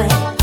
away.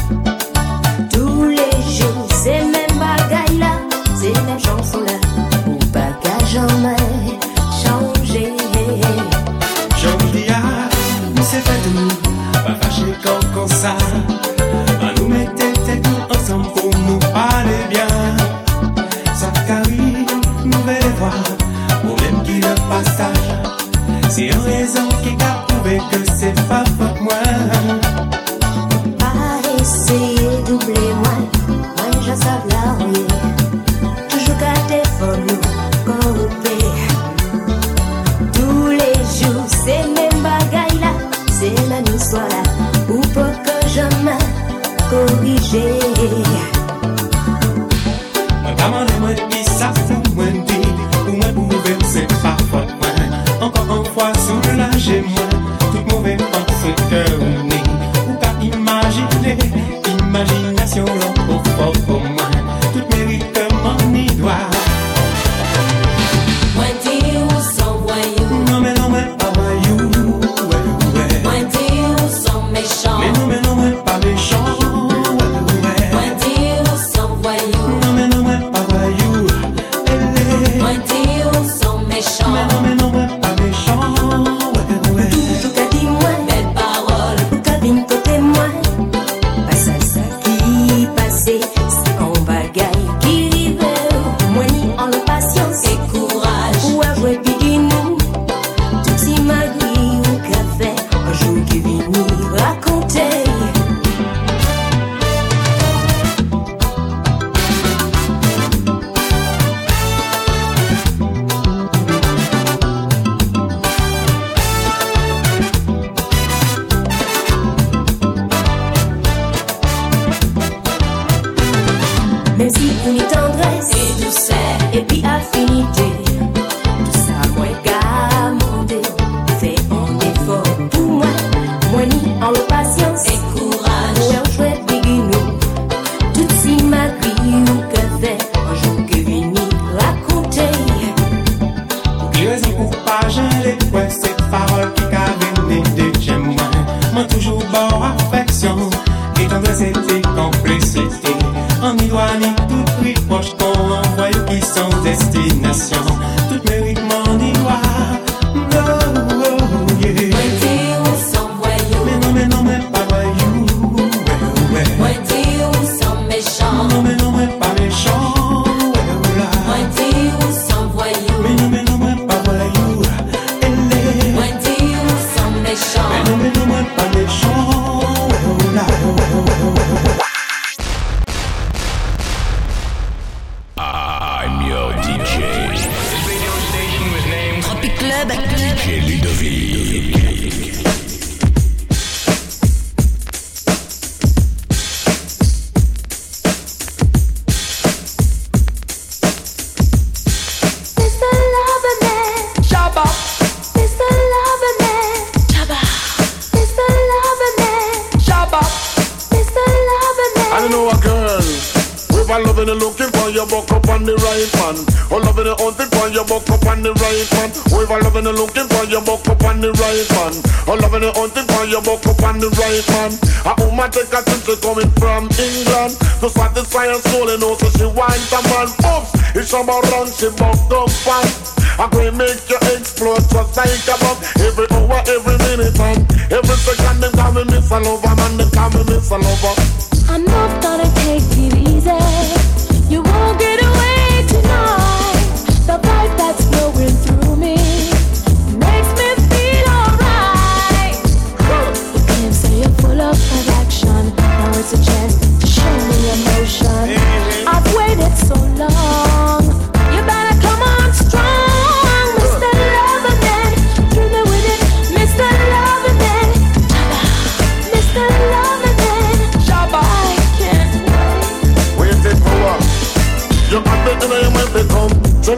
hunting buck up on the right. A woman take a coming from England. To satisfy her soul and also she wants a man. Oops, it's about run, she up fast. I will make you explode just like a bomb Every hour, every minute, man Every second, they call me Miss Lover Man, they call me Miss Lover I'm not gonna take it easy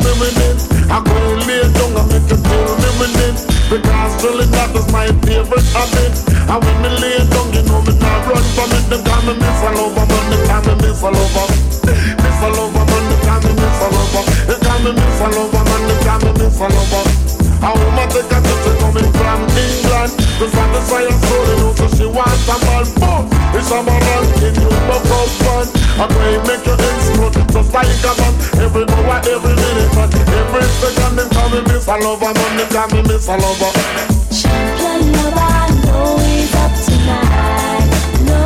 me with it. I go lay down and make you feel me with it. Because really that is my favorite habit. And when me lay down, you know me not run from it. Them time me miss over, but the time me miss all over. Miss all over, but the time me miss over. The time me miss over, man, the time me miss over. I want take a trip coming from England To satisfy her soul, you so she wants a man It's a man, can you buck one? I'm make your explode. Just like a man Every hour, every minute but Every second Them call me Miss I Lover Money Them call me Miss I Lover. Champion lover know it's up tonight. No.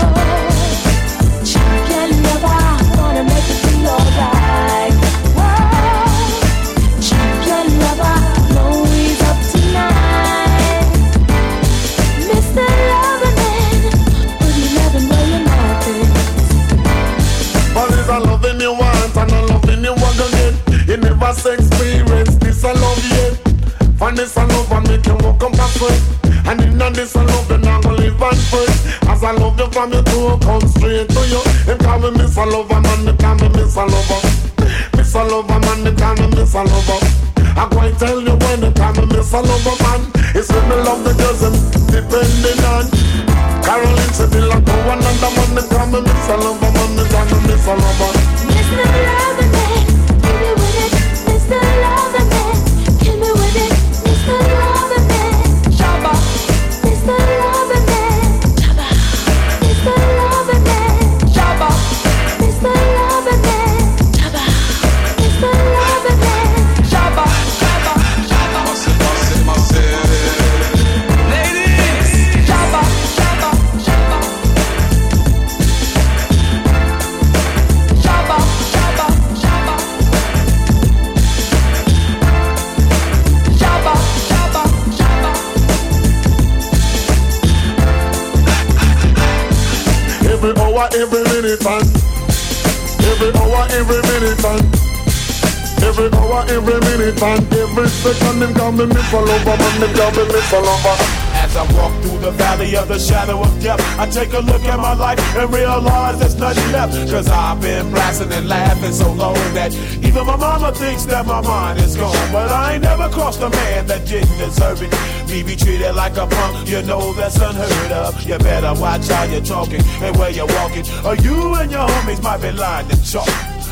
Champion lover gonna make it feel alright just experience this I love yet. Find this I love and make you walk up and sweat. And in this I love, then I'm gonna live and fret. As I love you from your toe, come straight to you. Them call me Miss a Lover, man, they call me Miss a Lover. Miss a Lover, man, they call me Miss a Lover. I quite tell you when they call me Miss a Lover, man. It's when me love the girls, them depending on. Caroline said, "They like go another man, they call me Miss a Lover, man, they call me Miss a Lover." Mr. Lover Man, Every minute, and every hour, every minute, and every hour, every minute, and every second, them call me Miss a Lover, man, them call me Miss a Lover. As I walk through the valley of the shadow of death, I take a look at my life and realize there's nothing left. Cause I've been blasting and laughing so long that even my mama thinks that my mind is gone. But I ain't never crossed a man that didn't deserve it. Me be treated like a punk, you know that's unheard of. You better watch how you're talking and where you're walking, or you and your homies might be lying to chalk.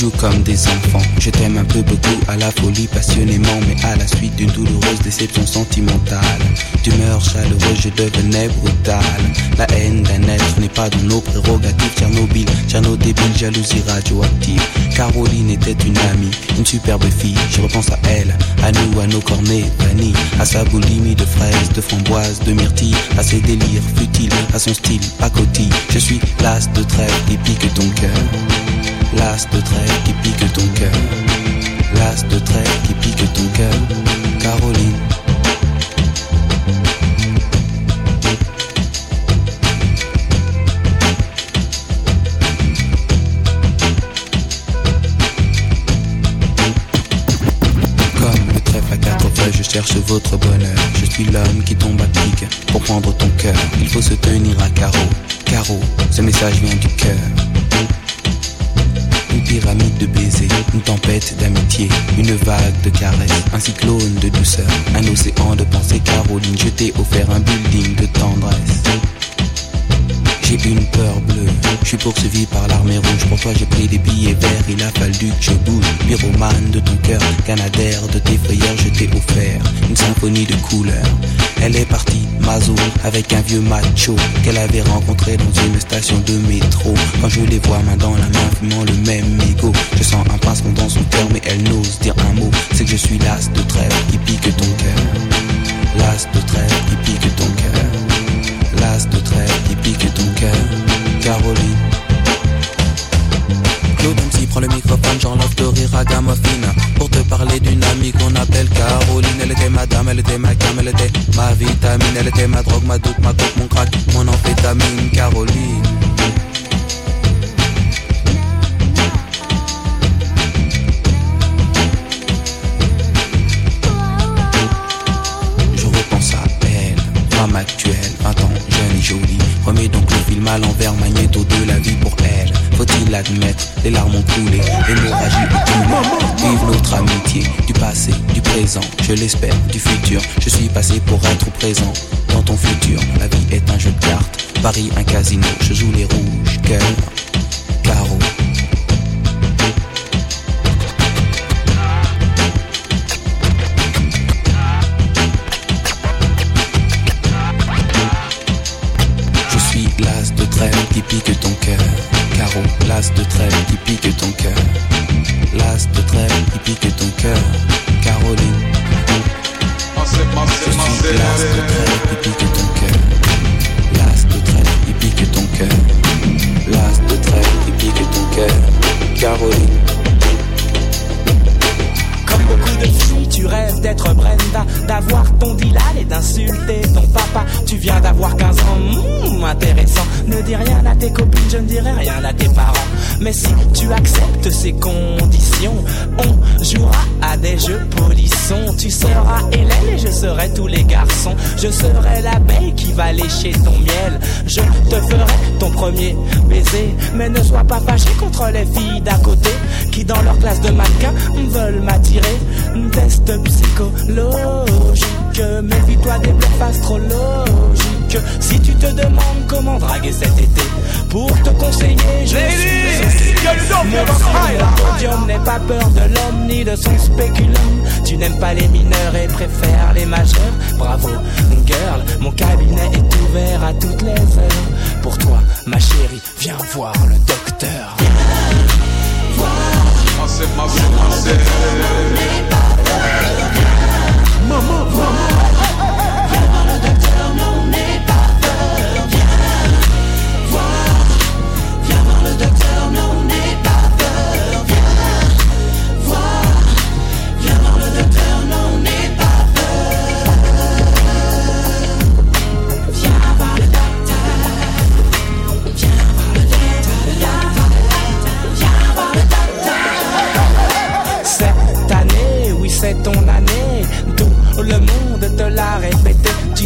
Jouent comme des enfants. Je t'aime un peu beaucoup à la folie passionnément, mais à la suite d'une douloureuse déception sentimentale. D'humeur chaleureuse, je devenais brutal. La haine d'un être n'est pas dans nos prérogatives. Tchernobyl, Tcherno débile, jalousie radioactive. Caroline était une amie, une superbe fille. Je repense à elle, à nous, à nos cornets bannis, à sa boulimie de fraises, de framboises, de myrtilles, à ses délires futiles, à son style pacotille. Je suis l'as de trêve qui pique ton cœur. L'as de trêve qui pique ton cœur. L'as de trêve qui pique ton cœur. Caroline. Comme le trèfle à quatre feuilles, je cherche votre bonheur. Je suis l'homme qui tombe à pic pour prendre ton cœur. Il faut se tenir à carreau. Carreau, ce message vient du cœur. Une pyramide de baisers, une tempête d'amitié, une vague de caresses, un cyclone de douceur, un océan de pensées. Caroline, je t'ai offert un building de tendresse. J'ai une peur bleue, je suis poursuivi par l'armée rouge. Pour toi, j'ai pris des billets verts, il a fallu que je bouge. Pyromane de ton cœur, canadaire de tes frayeurs, je t'ai offert une symphonie de couleurs. Elle est partie, Mazo, avec un vieux macho qu'elle avait rencontré dans une station de métro. Quand je les vois main dans la main, fumant le même mégot, je sens un pincement dans son cœur, mais elle n'ose dire un mot. C'est que je suis l'as de trêve qui pique ton cœur. L'as de trêve qui pique ton cœur. L'as de trêve qui pique ton cœur. Caroline. Claude MC prend le microphone, j'enlève de rire à Gamophine Pour te parler d'une amie qu'on appelle Caroline Elle était ma dame, elle était ma cam, elle était ma vitamine Elle était ma drogue, ma doute, ma coke, mon crack, mon amphétamine Caroline femme actuelle, 20 ans, jeune et jolie Remets donc le film à l'envers, magnéto de la vie pour elle. Faut-il l'admettre, les larmes ont coulé, l'hémorragie est Vive notre amitié, du passé, du présent, je l'espère, du futur Je suis passé pour être présent. Dans ton futur La vie est un jeu de cartes, Paris un casino Je joue les rouges, cœur, pique ton cœur. Carreau, l'as de trêve qui pique ton cœur. L'as de trêve qui pique ton cœur. Caroline. Je suis l'as de trêve qui pique ton cœur. L'as de trêve qui pique ton cœur. L'as de trêve qui pique ton cœur. Caroline. Comme beaucoup de filles, tu rêves d'être Brenda, d'avoir ton Dylan et d'insulter ton papa. Tu viens d'avoir 15 ans, hmm, intéressant. Ne dis rien à tes copines, je ne dirai rien à tes parents. Mais si tu acceptes ces conditions, on jouera à des jeux polissons. Tu seras Hélène et je serai tous les garçons. Je serai l'abeille qui va lécher ton miel. Je te ferai ton premier baiser. Mais ne sois pas fâché contre les filles d'à côté qui, dans leur classe de mannequin, veulent m'attirer. Test psychologique. Méfie-toi des bluffs astrologiques. Si tu te demandes comment draguer cet été, pour te conseiller, je suis le podium n'aie pas peur de l'homme ni de son spéculum. Tu n'aimes pas les mineurs et préfères les majeurs. Bravo, girl, mon cabinet est ouvert à toutes les heures. Pour toi, ma chérie, viens voir le docteur. in my room, I.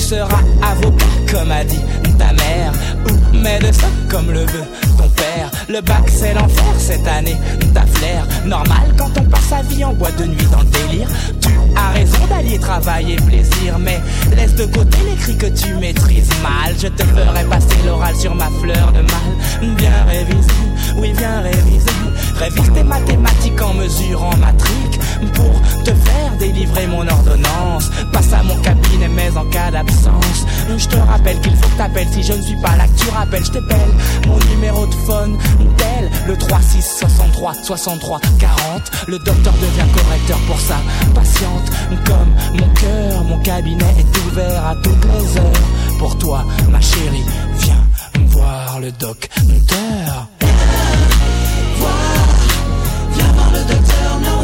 seras avocat comme a dit ta mère, ou médecin comme le veut Le bac c'est l'enfer cette année, t'as flair. Normal quand on passe sa vie en boîte de nuit dans le délire. Tu as raison d'allier travail et plaisir, mais laisse de côté les cris que tu maîtrises mal. Je te ferai passer l'oral sur ma fleur de mal. Viens réviser, oui viens réviser. Révise tes mathématiques en mesurant ma trique pour te faire délivrer mon ordonnance. Passe à mon cabinet, mais en cas d'absence, je te rappelle qu'il faut que t'appelles si je ne suis pas là. Que tu rappelles, je t'appelle mon numéro tel le 36 63 63 40. Le docteur devient correcteur pour sa patiente. Comme mon cœur, mon cabinet est ouvert à toutes les heures. Pour toi, ma chérie, viens voir le docteur. Viens voir le docteur,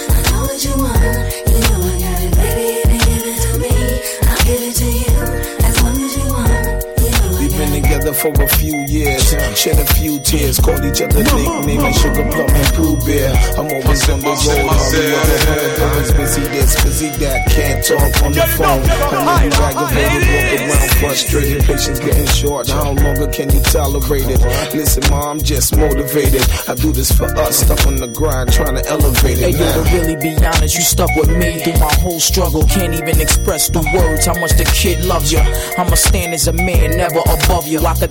For a few years, shed a few tears, called each other nicknames like Sugar Plum and Pooh Bear. I'm always on the road, all the other home, always busy this, busy that, can't talk on the phone. I know you aggravated, walk around frustrated, patience getting short. How longer can you tolerate it? Listen, mom, I'm just motivated. I do this for us, stuck on the grind, trying to elevate it. Hey it. yo, to really be honest, you stuck with me through my whole struggle. Can't even express through words how much the kid loves you. I'ma stand as a man, never above you. I could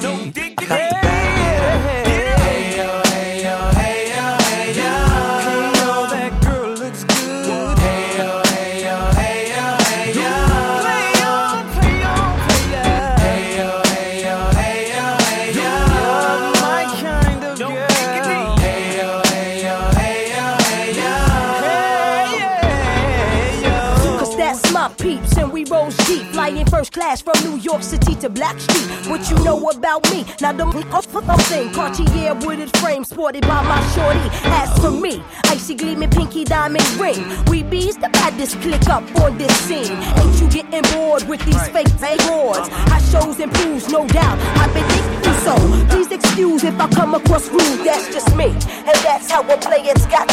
Bag it first class from New York City to Blackstreet. What you know about me? Now don't we all put the thing, Cartier wooded frame sported by my shorty. As for me, icy gleaming pinky diamond ring. We bees the baddest click up on this scene. Ain't you getting bored with these fake fake awards? I shows and proves, no doubt. I've been thinking so. Please excuse if I come across rude. That's just me, and that's how a player's got